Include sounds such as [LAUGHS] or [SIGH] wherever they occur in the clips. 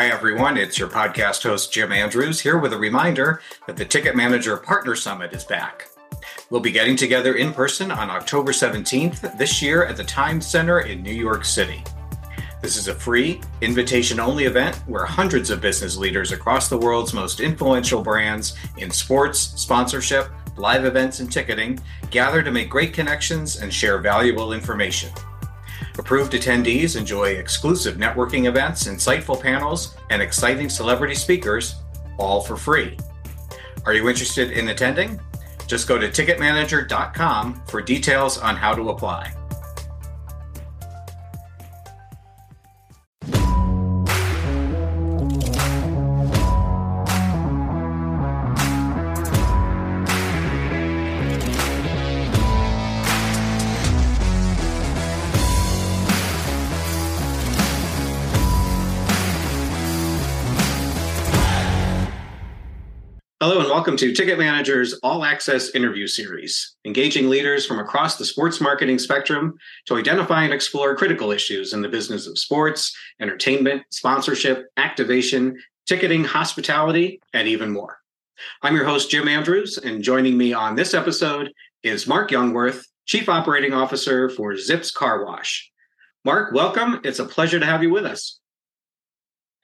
Hi, everyone. It's your podcast host, Jim Andrews, here with a reminder that the TicketManager Partner Summit is back. We'll be getting together in person on October 17th this year at the Times Center in New York City. This is a free, invitation only event where hundreds of business leaders across the world's most influential brands in sports, sponsorship, live events, and ticketing gather to make great connections and share valuable information. Approved attendees enjoy exclusive networking events, insightful panels, and exciting celebrity speakers, all for free. Are you interested in attending? Just go to ticketmanager.com for details on how to apply. Welcome to TicketManager's All Access Interview Series, engaging leaders from across the sports marketing spectrum to identify and explore critical issues in the business of sports, entertainment, sponsorship, activation, ticketing, hospitality, and even more. I'm your host, Jim Andrews, and joining me on this episode is Mark Youngworth, Chief Operating Officer for Zips Car Wash. Mark, welcome. It's a pleasure to have you with us.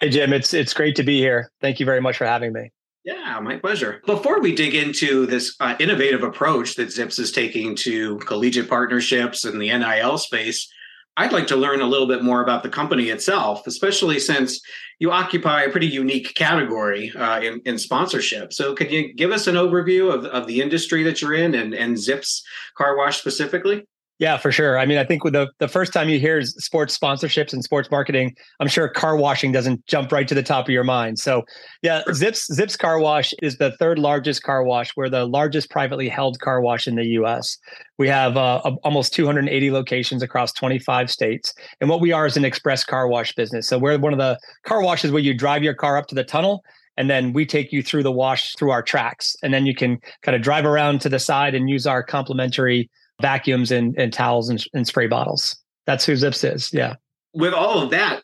Hey, Jim, it's, it's great to be here. Thank you very much for having me. Yeah, my pleasure. Before we dig into this uh, innovative approach that Zips is taking to collegiate partnerships and the NIL space, I'd like to learn a little bit more about the company itself, especially since you occupy a pretty unique category uh, in, in, sponsorship. So, can you give us an overview of, of the industry that you're in and, and Zips Car Wash specifically? Yeah, for sure. I mean, I think with the the first time you hear sports sponsorships and sports marketing, I'm sure car washing doesn't jump right to the top of your mind. So, yeah, Zips Zips Car Wash is the third largest car wash. We're the largest privately held car wash in the U.S. We have uh, almost 280 locations across 25 states, and what we are is an express car wash business. So we're one of the car washes where you drive your car up to the tunnel and then we take you through the wash through our tracks and then you can kind of drive around to the side and use our complimentary vacuums and, and towels and, and spray bottles. That's who Zips is. Yeah. With all of that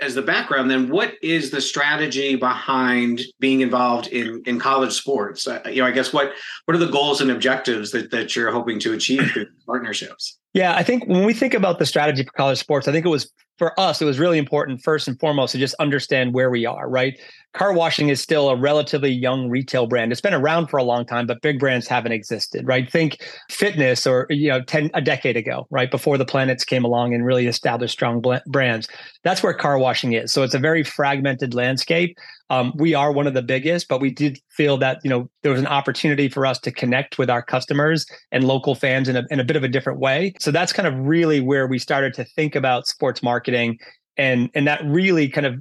as the background, then what is the strategy behind being involved in in college sports? Uh, you know, I guess what what are the goals and objectives that that you're hoping to achieve through partnerships? Yeah, I think when we think about the strategy for college sports, I think it was for us, it was really important first and foremost to just understand where we are, right? car washing is still a relatively young retail brand. It's been around for a long time, but big brands haven't existed, right? Think fitness or you know 10 a decade ago, right? Before the planets came along and really established strong brands. That's where car washing is. So it's a very fragmented landscape. Um, we are one of the biggest, but we did feel that you know there was an opportunity for us to connect with our customers and local fans in a, in a bit of a different way. So that's kind of really where we started to think about sports marketing and and that really kind of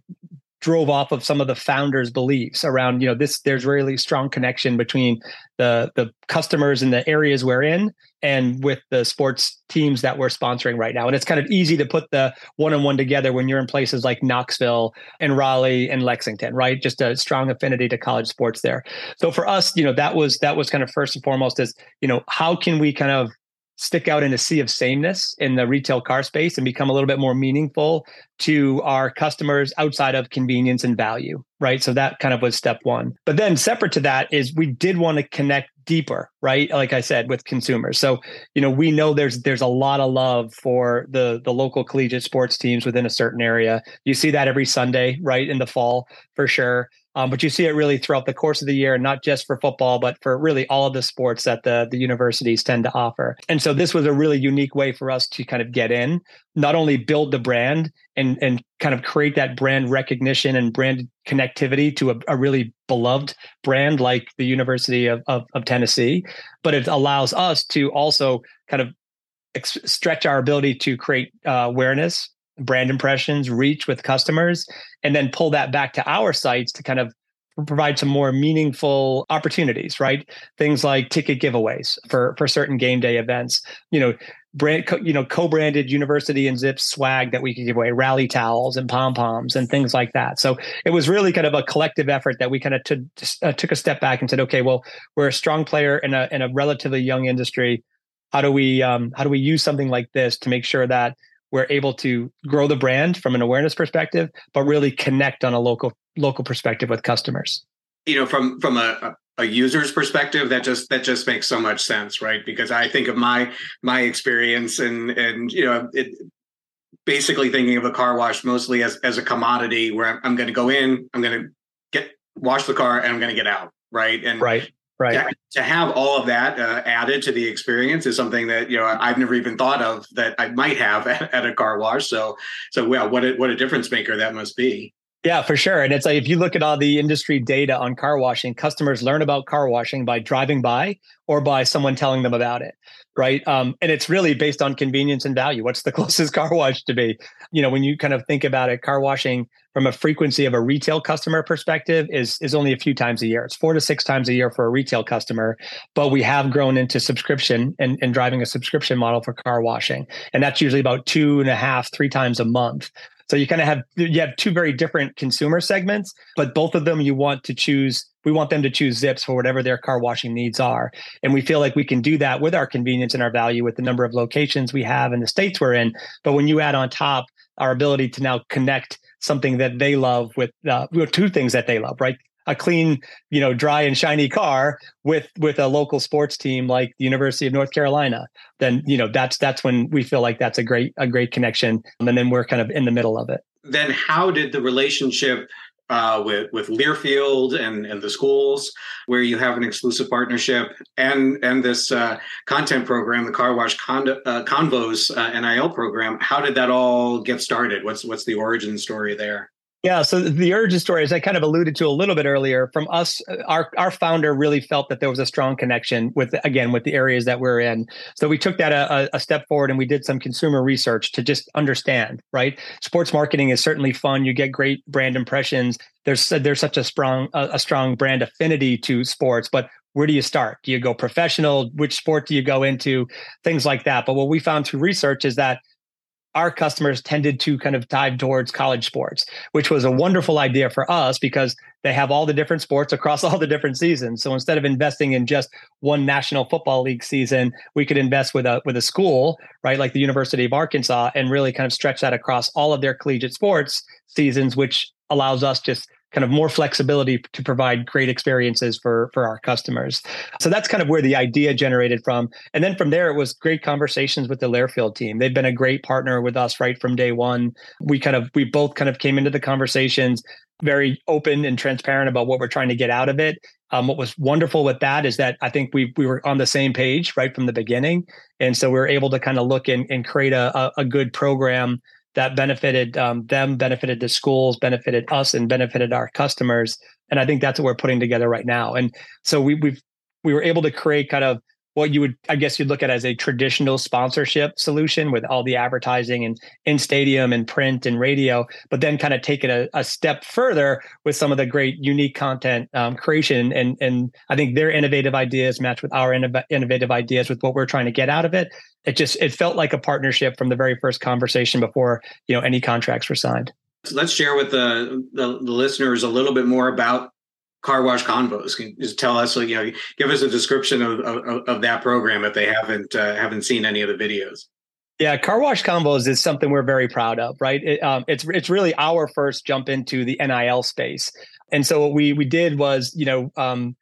drove off of some of the founders beliefs around you know this there's really strong connection between the the customers in the areas we're in and with the sports teams that we're sponsoring right now. And it's kind of easy to put the one on one together when you're in places like Knoxville and Raleigh and Lexington right? Just a strong affinity to college sports there. So for us you know that was that was kind of first and foremost is you know how can we kind of stick out in a sea of sameness in the retail car space and become a little bit more meaningful to our customers outside of convenience and value right? So that kind of was step one. But then separate to that is we did want to connect deeper right? Like i said with consumers. So you know we know there's there's a lot of love for the the local collegiate sports teams within a certain area. You see that every sunday right in the fall for sure um, but you see it really throughout the course of the year, not just for football, but for really all of the sports that the, the universities tend to offer. And so this was a really unique way for us to kind of get in, not only build the brand and, and kind of create that brand recognition and brand connectivity to a, a really beloved brand like the University of, of, of Tennessee, but it allows us to also kind of stretch our ability to create uh, awareness brand impressions, reach with customers, and then pull that back to our sites to kind of provide some more meaningful opportunities, right? Things like ticket giveaways for for certain game day events. You know, brand you know co-branded university and zip swag that we could give away rally towels and pom poms and things like that so it was really kind of a collective effort that we kind of t- uh, took a step back and said okay well we're a strong player in a in a relatively young industry how do we um, how do we use something like this to make sure that we're able to grow the brand from an awareness perspective, but really connect on a local local perspective with customers. You know, from from a, a user's perspective, that just that just makes so much sense, right? Because I think of my my experience and and you know it basically thinking of a car wash mostly as as a commodity where I'm, I'm going to go in, I'm going to get wash the car, and I'm going to get out, right? And right right. To, to, have all of that uh, added to the experience is something that you know i've never even thought of that i might have [LAUGHS] at, at a car wash. So so well what a, what a difference maker that must be. Yeah, for sure. And it's like if you look at all the industry data on car washing, customers learn about car washing by driving by or by someone telling them about it, right? Um, and it's really based on convenience and value. What's the [LAUGHS] closest car wash to be? You know, when you kind of think about it, car washing from a frequency of a retail customer perspective is is only a few times a year. It's four to six times a year for a retail customer, but we have grown into subscription and, and driving a subscription model for car washing, and that's usually about two and a half, three times a month. So you kind of have you have two very different consumer segments, but both of them you want to choose. We want them to choose Zips for whatever their car washing needs are, and we feel like we can do that with our convenience and our value with the number of locations we have and the states we're in. But when you add on top our ability to now connect something that they love with uh, two things that they love, right? A clean, you know, dry and shiny car with with a local sports team like the University of North Carolina, then you know that's that's when we feel like that's a great a great connection, and then we're kind of in the middle of it. Then how did the relationship uh, with with Learfield and and the schools where you have an exclusive partnership and and this uh, content program, the Car Wash Con- uh, Convos uh, NIL program. How did that all get started? What's what's the origin story there? Yeah, so the origin story, as I kind of alluded to a little bit earlier, from us, uh, our our founder really felt that there was a strong connection with, again, with the areas that we're in. So we took that a, a step forward and we did some consumer research to just understand. Right, sports marketing is certainly fun. You get great brand impressions. There's there's such a strong a strong brand affinity to sports, but where do you start? Do you go professional? Which sport do you go into? Things like that. But what we found through research is that our customers tended to kind of dive towards college sports, which was a wonderful idea for us because they have all the different sports across [LAUGHS] all the different seasons. So instead of investing in just one National Football League season, we could invest with a with a school, right, like the University of Arkansas, and really kind of stretch that across all of their collegiate sports seasons, which allows us just kind of more flexibility to provide great experiences for for our customers. So that's kind of where the idea generated from. And then from there, it was great conversations with the Learfield team. They've been a great partner with us right from day one. We kind of we both kind of came into the conversations very open and transparent about what we're trying to get out of it. Um, what was wonderful with that is that I think we we were on the same page right from the beginning, and so we were able to kind of look and, and create a, a, a good program that benefited um, them, benefited the schools, benefited us, and benefited our customers. And I think that's what we're putting together right now. And so we we've we were able to create kind of what you would i guess you'd look at as a traditional sponsorship solution with all the advertising and in stadium and print and radio but then kind of take it a, a step further with some of the great unique content um, creation. And and i think their innovative ideas match with our innovative ideas with what we're trying to get out of it. It just it felt like a partnership from the very first conversation before you know any contracts were signed. So let's share with the, the, the listeners a little bit more about car wash convos. Can just tell us like you know give us a description of, of, of that program if they haven't uh, haven't seen any of the videos. Yeah car wash convos is something we're very proud of right? It, um, it's it's really our first jump into the nil space. And so what we we did was you know um,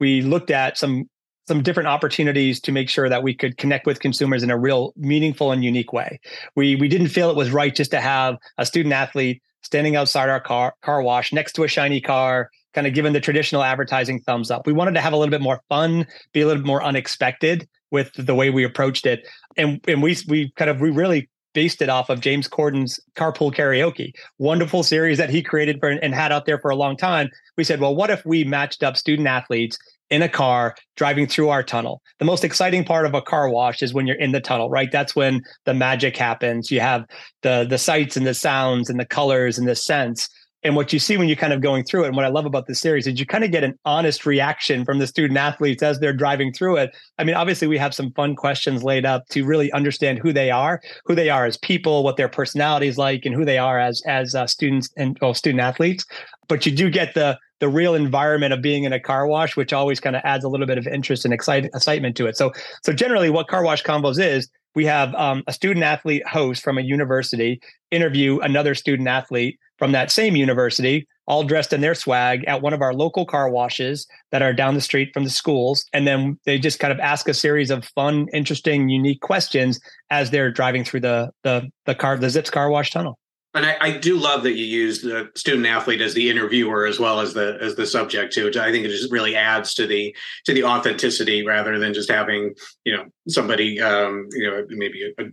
we looked at some some different opportunities to make sure that we could connect with consumers in a real meaningful and unique way. We we didn't feel it was right just to have a student athlete standing outside our car car wash next to a shiny car kind of given the traditional advertising thumbs up. We wanted to have a little bit more fun, be a little more unexpected with the way we approached it. And and we we kind of we really based it off of James Corden's Carpool Karaoke, wonderful series that he created for and had out there for a long time. We said, well, what if we matched up student athletes in a car driving through our tunnel? The most exciting part of a car wash is when you're in the tunnel, right? That's when the magic happens. You have the the sights and the sounds and the colors and the scents and what you see when you're kind of going through it, and what I love about this series is you kind of get an honest reaction from the student athletes as they're driving through it. I mean, obviously, we have some fun questions laid up to really understand who they are, who they are as people, what their personality is like, and who they are as as uh, students and well, student athletes. But you do get the the real environment of being in a car wash, which always kind of adds a little bit of interest and excite, excitement to it. So, so generally, what car wash convos is we have um, a student athlete host from a university interview another student athlete from that same university, all dressed in their swag at one of our local car washes that are down the street from the schools. And then they just kind of ask a series of fun, interesting, unique questions as they're driving through the the the car the Zips car wash tunnel. And I, I, do love that you use the student athlete as the interviewer as well as the as the subject too, which I think it just really adds to the to the authenticity rather than just having you know somebody um, you know maybe a, a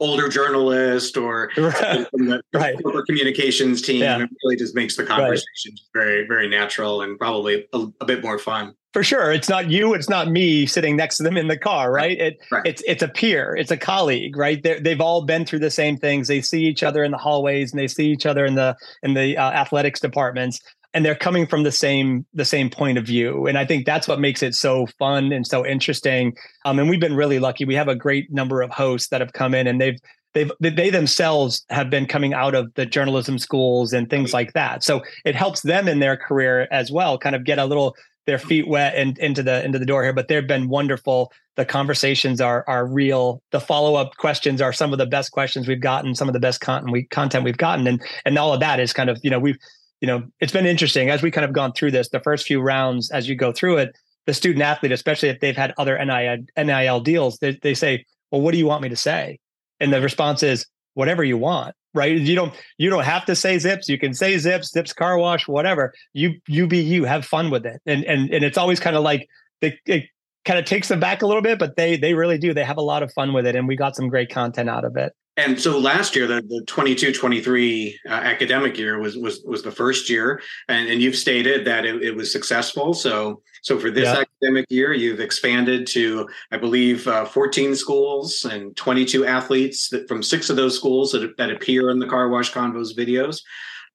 older journalist or [LAUGHS] right. from the right. corporate communications team. Yeah. It really just makes the conversation right. very very natural and probably a, a bit more fun for sure. It's not you it's not me sitting next to them in the car right. it right. it's it's a peer it's a colleague right? They they've all been through the same things. They see each other in the hallways and they see each other in the in the uh, athletics departments and they're coming from the same the same point of view. And i think that's what makes it so fun and so interesting. Um, and we've been really lucky. We have a great number of hosts that have come in and they've they've they themselves have been coming out of the journalism schools and things like that. So it helps them in their career as well kind of get a little their feet wet and into the into the door here but they've been wonderful. The conversations are are real. The follow-up questions are some of the best questions we've gotten some of the best content we content we've gotten. And and all of that is kind of you know we've you know it's been interesting. As we kind of gone through this the first few rounds as you go through it the student athlete especially if they've had other nil, NIL deals they, they say well what do you want me to say? And the response is whatever you want right? You don't you don't have to say zips. You can say zips zips car wash whatever. You you be you. Have fun with it. And and and it's always kind of like they, it kind of takes them back a little bit but they they really do. They have a lot of fun with it and we got some great content out of it and so last year, the, the 22 23 uh, academic year was, was, was the first year. And, and you've stated that it, it was successful. So, so for this yeah. academic year, you've expanded to, I believe, uh, 14 schools and 22 athletes that, from six of those schools that, that appear in the Car Wash Convos videos.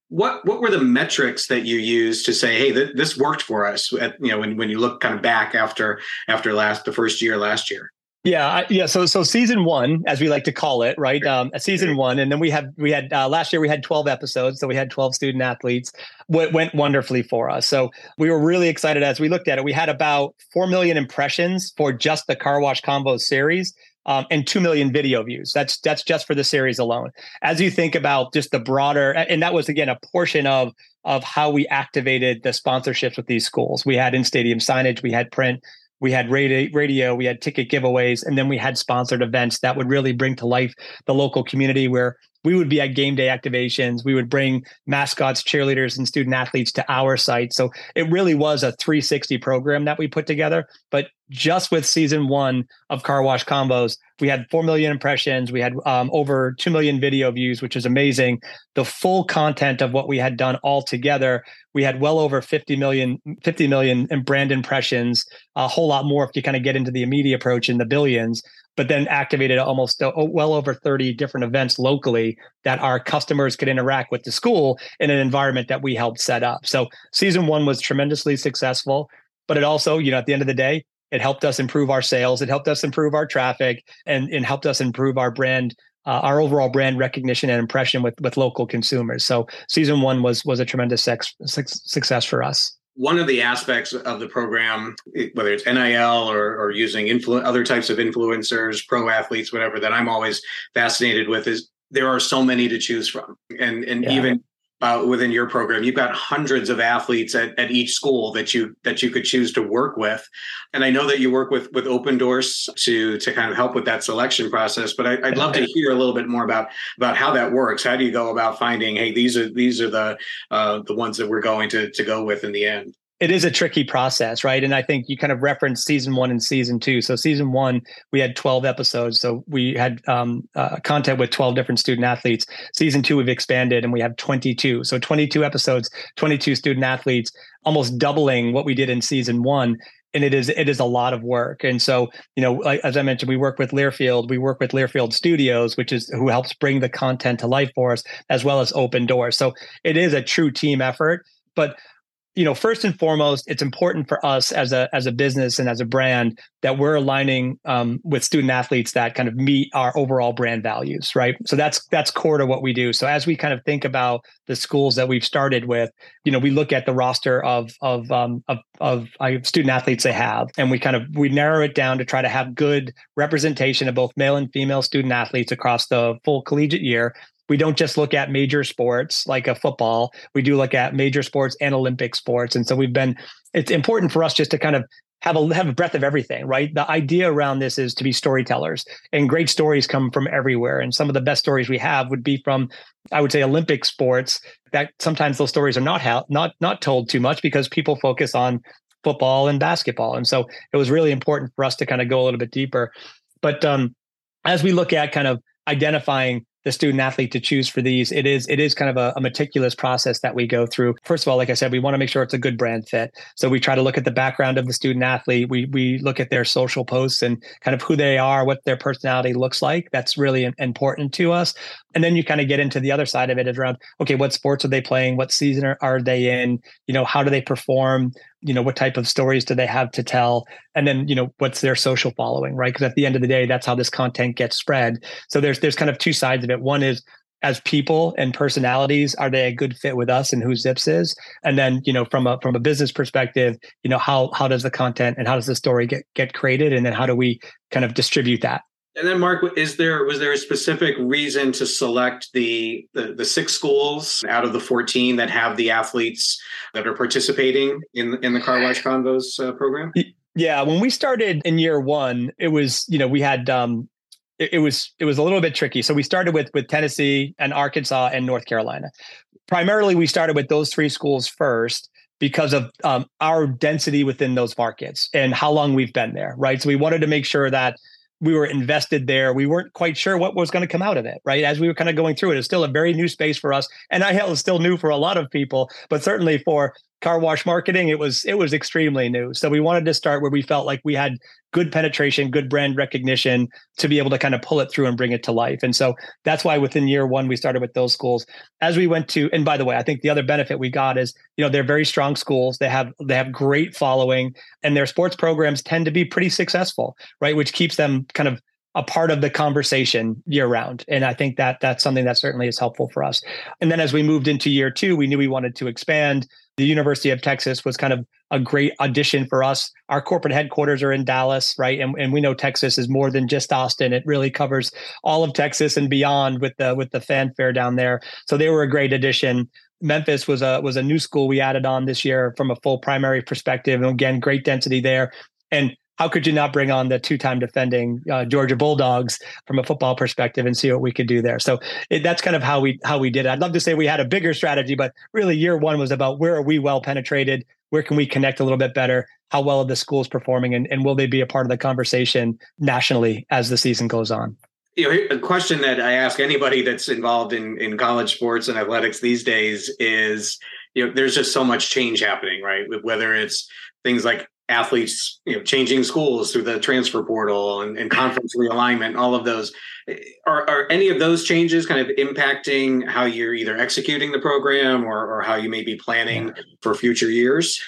What, what were the metrics that you used to say, hey, th- this worked for us? At, you know, when, when you look kind of back after after last the first year last year. Yeah, yeah. So so season one, as we like to call it, right? Um, season one, and then we had we had uh, last year we had twelve episodes, so we had twelve student athletes. What went wonderfully for us. So we were really excited as we looked at it. We had about four million impressions for just the Car Wash Convos series. Um, and 2 million video views. That's that's just for the series alone. As you think about just the broader, and that was again a portion of of how we activated the sponsorships with these schools. We had in stadium signage, we had print, we had radio, we had ticket giveaways, and then we had sponsored events that would really bring to life the local community where we would be at game day activations. We would bring mascots, cheerleaders, and student athletes to our site. So it really was a 360 program that we put together. But just with season one of Car Wash Convos, we had 4 million impressions. We had um, over 2 million video views, which is amazing. The full content of what we had done all together, we had well over 50 million, 50 million in brand impressions, a whole lot more if you kind of get into the media approach in the billions but then activated almost uh, well over 30 different events locally that our customers could interact with the school in an environment that we helped set up. So season one was tremendously successful, but it also, you know, at the end of the day, it helped us improve our sales. It helped us improve our traffic and, and helped us improve our brand, uh, our overall brand recognition and impression with, with local consumers. So season one was, was a tremendous sex, success for us one of the aspects of the program, whether it's NIL or, or using influ- other types of influencers, pro athletes, whatever, that I'm always fascinated with is there are so many to choose from, and and yeah. even uh, within your program, you've got hundreds of athletes at, at each school that you that you could choose to work with, and I know that you work with with Opendorse to to kind of help with that selection process. But I, would love to hear a little bit more about about how that works. How do you go about finding, hey, these are these are the uh, the ones that we're going to to go with in the end? It is a tricky process, right? And I think you kind of referenced season one and season two. So season one, we had 12 episodes. So we had um, uh, content with 12 different student athletes. Season two, we've expanded and we have 22. So 22 episodes, 22 student athletes, almost doubling what we did in season one. And it is it is a lot of work. And so, you know, as I mentioned, we work with Learfield. We work with Learfield Studios, which is who helps bring the content to life for us, as well as Opendorse So it is a true team effort. But you know, first and foremost, it's important for us as a as a business and as a brand that we're aligning um, with student athletes that kind of meet our overall brand values, right? So that's that's core to what we do. So as we kind of think about the schools that we've started with, you know, we look at the roster of of um, of, of uh, student athletes they have, and we kind of we narrow it down to try to have good representation of both male and female student athletes across the full collegiate year we don't just look at major sports like a football. We do look at major sports and olympic sports. And so we've been it's important for us just to kind of have a have a breadth of everything right? The idea around this is to be storytellers and great stories come from everywhere. And some of the best stories we have would be from i would say olympic sports that sometimes those stories are not ha- not not told too much because people focus on football and basketball. And so it was really important for us to kind of go a little bit deeper. But um as we look at kind of identifying the student athlete to choose for these. It is it is kind of a, a, meticulous process that we go through. First of all like i said we want to make sure it's a good brand fit. So we try to look at the background of the student athlete. We we look at their social posts and kind of who they are what their personality looks like. That's really important to us. And then you kind of get into the other side of it is around okay what sports are they playing? What season are, are they in? You know how do they perform you know what type of stories do they have to tell? And then you know what's their social following right? Because at the end of the day that's how this content gets spread. So there's there's kind of two sides of it. One is as people and personalities are they a good fit with us and who zips is? And then you know from a from a business perspective you know how how does the content and how does the story get get created? And then how do we kind of distribute that and then, Mark, is there was there a specific reason to select the, the, the six schools out of the fourteen that have the athletes that are participating in in the Car Wash Convos uh, program? Yeah, when we started in year one, it was you know we had um, it, it was it was a little bit tricky. So we started with with Tennessee and Arkansas and North Carolina. Primarily, we started with those three schools first because of um, our density within those markets and how long we've been there, right? So we wanted to make sure that we were invested there. We weren't quite sure what was going to come out of it, right? As we were kind of going through it, it's still a very new space for us, and I was still new for a lot of people, but certainly for car wash marketing it was it was extremely new. So we wanted to start where we felt like we had good penetration good brand recognition to be able to kind of pull it through and bring it to life. And so that's why within year one we started with those schools. As we went to and by the way i think the other benefit we got is you know they're very strong schools. They have they have great following and their sports programs tend to be pretty successful right? Which keeps them kind of a part of the conversation year round. And i think that that's something that certainly is helpful for us. And then as we moved into year two we knew we wanted to expand. The university of texas was kind of a great addition for us. Our corporate headquarters are in dallas right? And, and we know texas is more than just austin. It really covers all of texas and beyond with the with the fanfare down there. So they were a great addition. Memphis was a was a new school we added on this year from a full primary perspective, and again, great density there. And how could you not bring on the two-time defending uh, Georgia Bulldogs from a football perspective and see what we could do there? So it, that's kind of how we how we did it. I'd love to say we had a bigger strategy, but really year one was about where are we well penetrated, where can we connect a little bit better, how well are the schools performing, and, and will they be a part of the conversation nationally as the season goes on? You know, a question that I ask anybody that's involved in in college sports and athletics these days is, you know, there's just so much change happening, right? Whether it's things like athletes you know changing schools through the transfer portal and, and conference realignment all of those are, are, any of those changes kind of impacting how you're either executing the program or, or how you may be planning for future years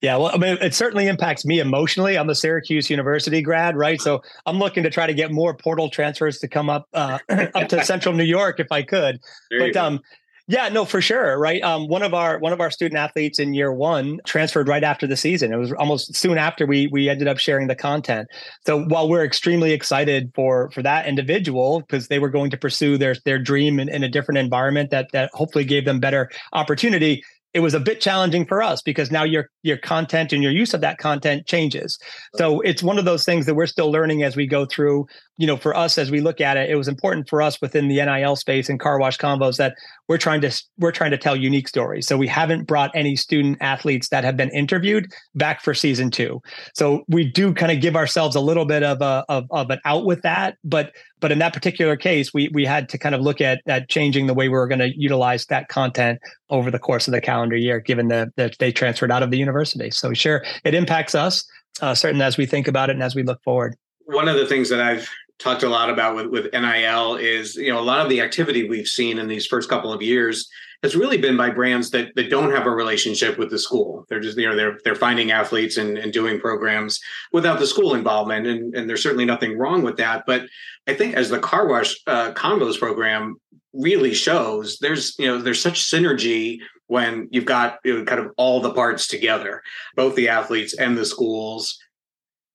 yeah, well, I mean, it certainly impacts me emotionally. I'm a Syracuse University grad, right? So I'm looking to try to get more portal transfers to come up uh, [CLEARS THROAT] up to Central New York if I could. There but um, yeah, no, for sure. Right. Um, one of our one of our student athletes in year one transferred right after the season. It was almost soon after we we ended up sharing the content. So while we're extremely excited for for that individual because they were going to pursue their their dream in, in a different environment that that hopefully gave them better opportunity, it was a bit challenging for us because now your your content and your use of that content changes. So it's one of those things that we're still learning as we go through. You know, for us as we look at it, it was important for us within the NIL space and car wash convos that we're trying to we're trying to tell unique stories. So we haven't brought any student athletes that have been interviewed back for season two. So we do kind of give ourselves a little bit of a of, of an out with that, but but in that particular case, we we had to kind of look at at changing the way we were going to utilize that content over the course of the calendar year, given that the, they transferred out of the university. So sure, it impacts us, uh, certainly as we think about it and as we look forward. One of the things that I've talked a lot about with, with NIL is, you know, a lot of the activity we've seen in these first couple of years has really been by brands that that don't have a relationship with the school. They're just you know they're they're finding athletes and, and doing programs without the school involvement, and and there's certainly nothing wrong with that. But I think as the car wash uh, convos program really shows, there's you know there's such synergy when you've got you know, kind of all the parts together, both the athletes and the schools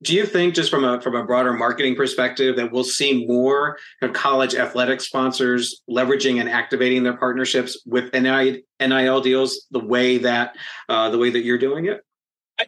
do you think just from a from a broader marketing perspective that we'll see more college athletic sponsors leveraging and activating their partnerships with NIL deals the way that uh, the way that you're doing it?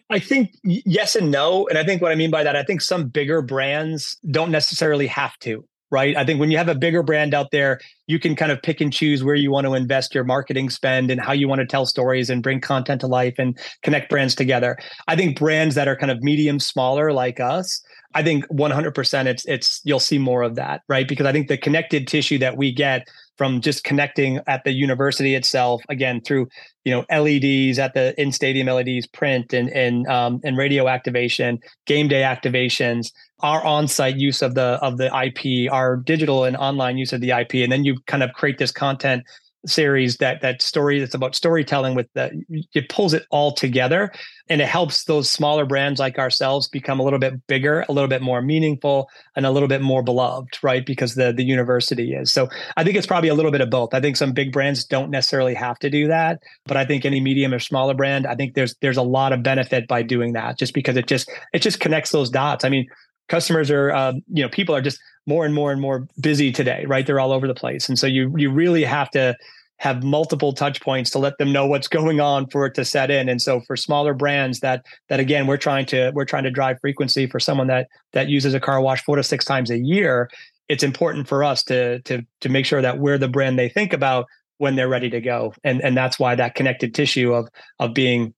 I think yes and no. And I think what I mean by that, I think some bigger brands don't necessarily have to right? I think when you have a bigger brand out there, you can kind of pick and choose where you want to invest your marketing spend and how you want to tell stories and bring content to life and connect brands together. I think brands that are kind of medium smaller like us, I think 100% it's it's you'll see more of that, right? Because I think the connected tissue that we get from just connecting at the university itself again through you know LEDs at the in stadium LEDs, print and and um, and radio activation, game day activations, our on site use of the of the IP, our digital and online use of the IP, and then you kind of create this content series that that story that's about storytelling with the it pulls it all together and it helps those smaller brands like ourselves become a little bit bigger a little bit more meaningful and a little bit more beloved right because the the university is. So i think it's probably a little bit of both. I think some big brands don't necessarily have to do that but i think any medium or smaller brand i think there's there's a lot of benefit by doing that just because it just it just connects those dots. I mean customers are um, you know people are just more and more and more busy today, right? They're all over the place. And so you you really have to have multiple touch points to let them know what's going on for it to set in. And so for smaller brands that that again we're trying to we're trying to drive frequency for someone that that uses a car wash four to six times a year, it's important for us to to to make sure that we're the brand they think about when they're ready to go. And and that's why that connected tissue of of being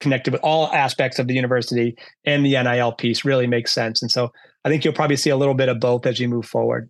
connected with all aspects of the university and the NIL piece really makes sense. And so I think you'll probably see a little bit of both as you move forward.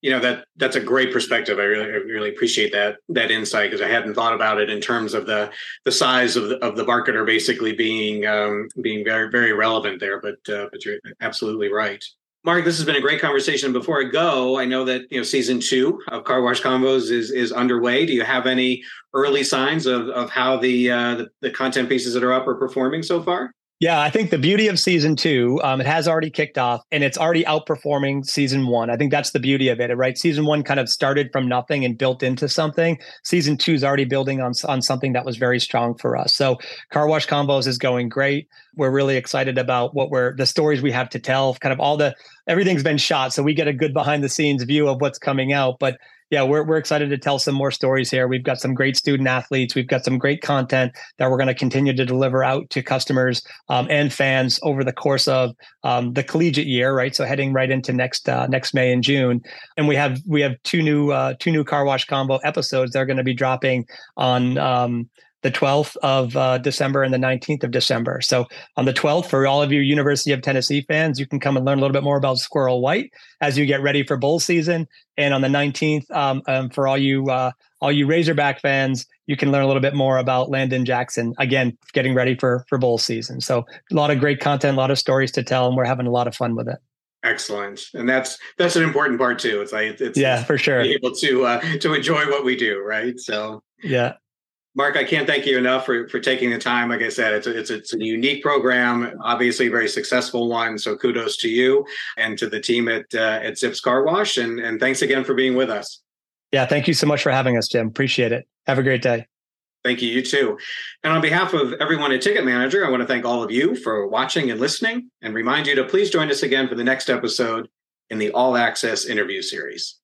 You know that that's a great perspective. I really, I really appreciate that that insight because I hadn't thought about it in terms of the the size of the of the marketer basically being um, being very very relevant there. But uh, but you're absolutely right. Mark, this has been a great conversation. Before I go, I know that you know season two of Car Wash Convos is is underway. Do you have any early signs of of how the uh, the, the content pieces that are up are performing so far? Yeah, I think the beauty of season two, um, it has already kicked off and it's already outperforming season one. I think that's the beauty of it, right? Season one kind of started from nothing and built into something. Season two is already building on, on something that was very strong for us. So Car Wash Convos is going great. We're really excited about what we're, the stories we have to tell, kind of all the, everything's been shot. So we get a good behind the scenes view of what's coming out. But yeah, we're we're excited to tell some more stories here. We've got some great student athletes. We've got some great content that we're going to continue to deliver out to customers um, and fans over the course of um, the collegiate year, right? So heading right into next uh, next May and June, and we have we have two new uh, two new car wash convo episodes. that are going to be dropping on. Um, the 12th of uh, December and the 19th of December. So on the 12th, for all of you University of Tennessee fans, you can come and learn a little bit more about Squirrel White as you get ready for bowl season. And on the 19th, um, um, for all you uh, all you Razorback fans, you can learn a little bit more about Landon Jackson. Again, getting ready for for bowl season. So a lot of great content, a lot of stories to tell, and we're having a lot of fun with it. Excellent, and that's that's an important part too. It's like it's yeah, for sure, able to uh, to enjoy what we do, right? So yeah, Mark, I can't thank you enough for, for taking the time. Like I said, it's a, it's, a, it's a unique program, obviously a very successful one. So kudos to you and to the team at uh, at Zips Car Wash, and and thanks again for being with us. Yeah, thank you so much for having us, Jim. Appreciate it. Have a great day. Thank you. You too. And on behalf of everyone at TicketManager, I want to thank all of you for watching and listening, and remind you to please join us again for the next episode in the All Access interview series.